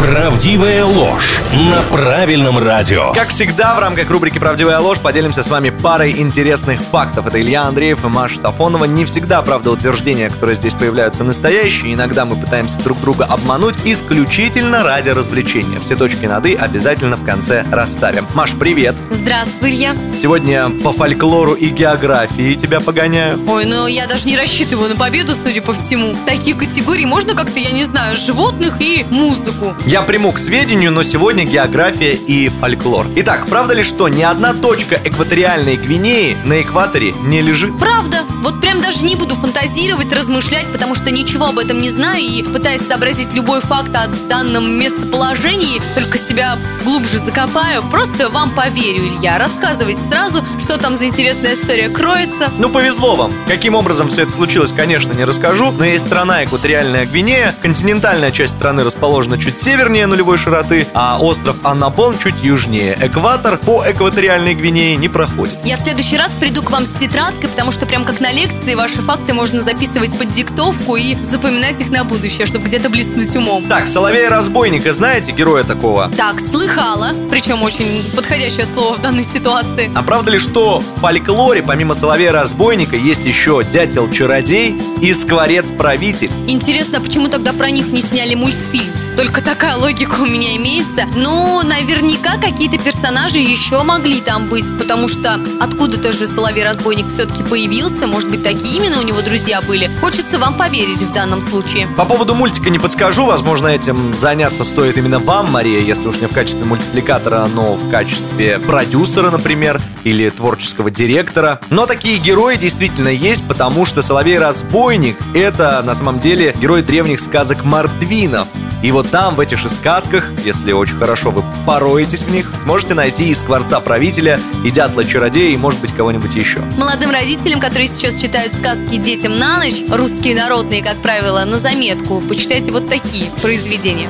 Правдивая ложь на правильном радио. Как всегда, в рамках рубрики «Правдивая ложь» поделимся с вами парой интересных фактов. Это Илья Андреев и Маша Сафонова. Не всегда, правда, утверждения, которые здесь появляются, настоящие. Иногда мы пытаемся друг друга обмануть исключительно ради развлечения. Все точки над «и» обязательно в конце расставим. Маш, привет! Здравствуй, Илья. Сегодня по фольклору и географии тебя погоняю. Ой, ну я даже не рассчитываю на победу, судя по всему. Такие категории можно как-то, я не знаю, животных и музыку. Я приму к сведению, но сегодня география и фольклор. Итак, правда ли, что ни одна точка экваториальной Гвинеи на экваторе не лежит? Правда. Вот прям даже не буду фантазировать, размышлять, потому что ничего об этом не знаю и пытаясь сообразить любой факт о данном местоположении, только себя глубже закопаю. Просто вам поверю, Илья. Рассказывайте сразу, что там за интересная история кроется. Ну, повезло вам. Каким образом все это случилось, конечно, не расскажу, но есть страна Экваториальная Гвинея. Континентальная часть страны расположена чуть севернее нулевой широты, а остров Аннапон чуть южнее. Экватор по Экваториальной Гвинее не проходит. Я в следующий раз приду к вам с тетрадкой, потому что прям как на лекции ваши факты можно записывать под диктовку и запоминать их на будущее, чтобы где-то блеснуть умом. Так, Соловей-разбойника, знаете героя такого? Так, слыхала, причем очень подходящее слово в данной ситуации. А правда ли, что в фольклоре помимо Соловея-разбойника есть еще Дятел-чародей и Скворец-правитель? Интересно, а почему тогда про них не сняли мультфильм? Только такая логика у меня имеется. Ну, наверняка какие-то персонажи еще могли там быть, потому что откуда-то же Соловей-разбойник все-таки появился. Может быть, такие именно у него друзья были. Хочется вам поверить в данном случае. По поводу мультика не подскажу, возможно, этим заняться стоит именно вам, Мария, если уж не в качестве мультипликатора, но в качестве продюсера, например, или творческого директора. Но такие герои действительно есть, потому что Соловей-разбойник — это, на самом деле, герой древних сказок Мордвинов. И вот там, в этих же сказках, если очень хорошо вы пороетесь в них, сможете найти и скворца правителя, и дятла-чародея, и, может быть, кого-нибудь еще. Молодым родителям, которые сейчас читают сказки детям на ночь, русские народные, как правило, на заметку, почитайте вот такие произведения.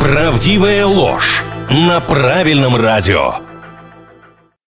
Правдивая ложь на правильном радио.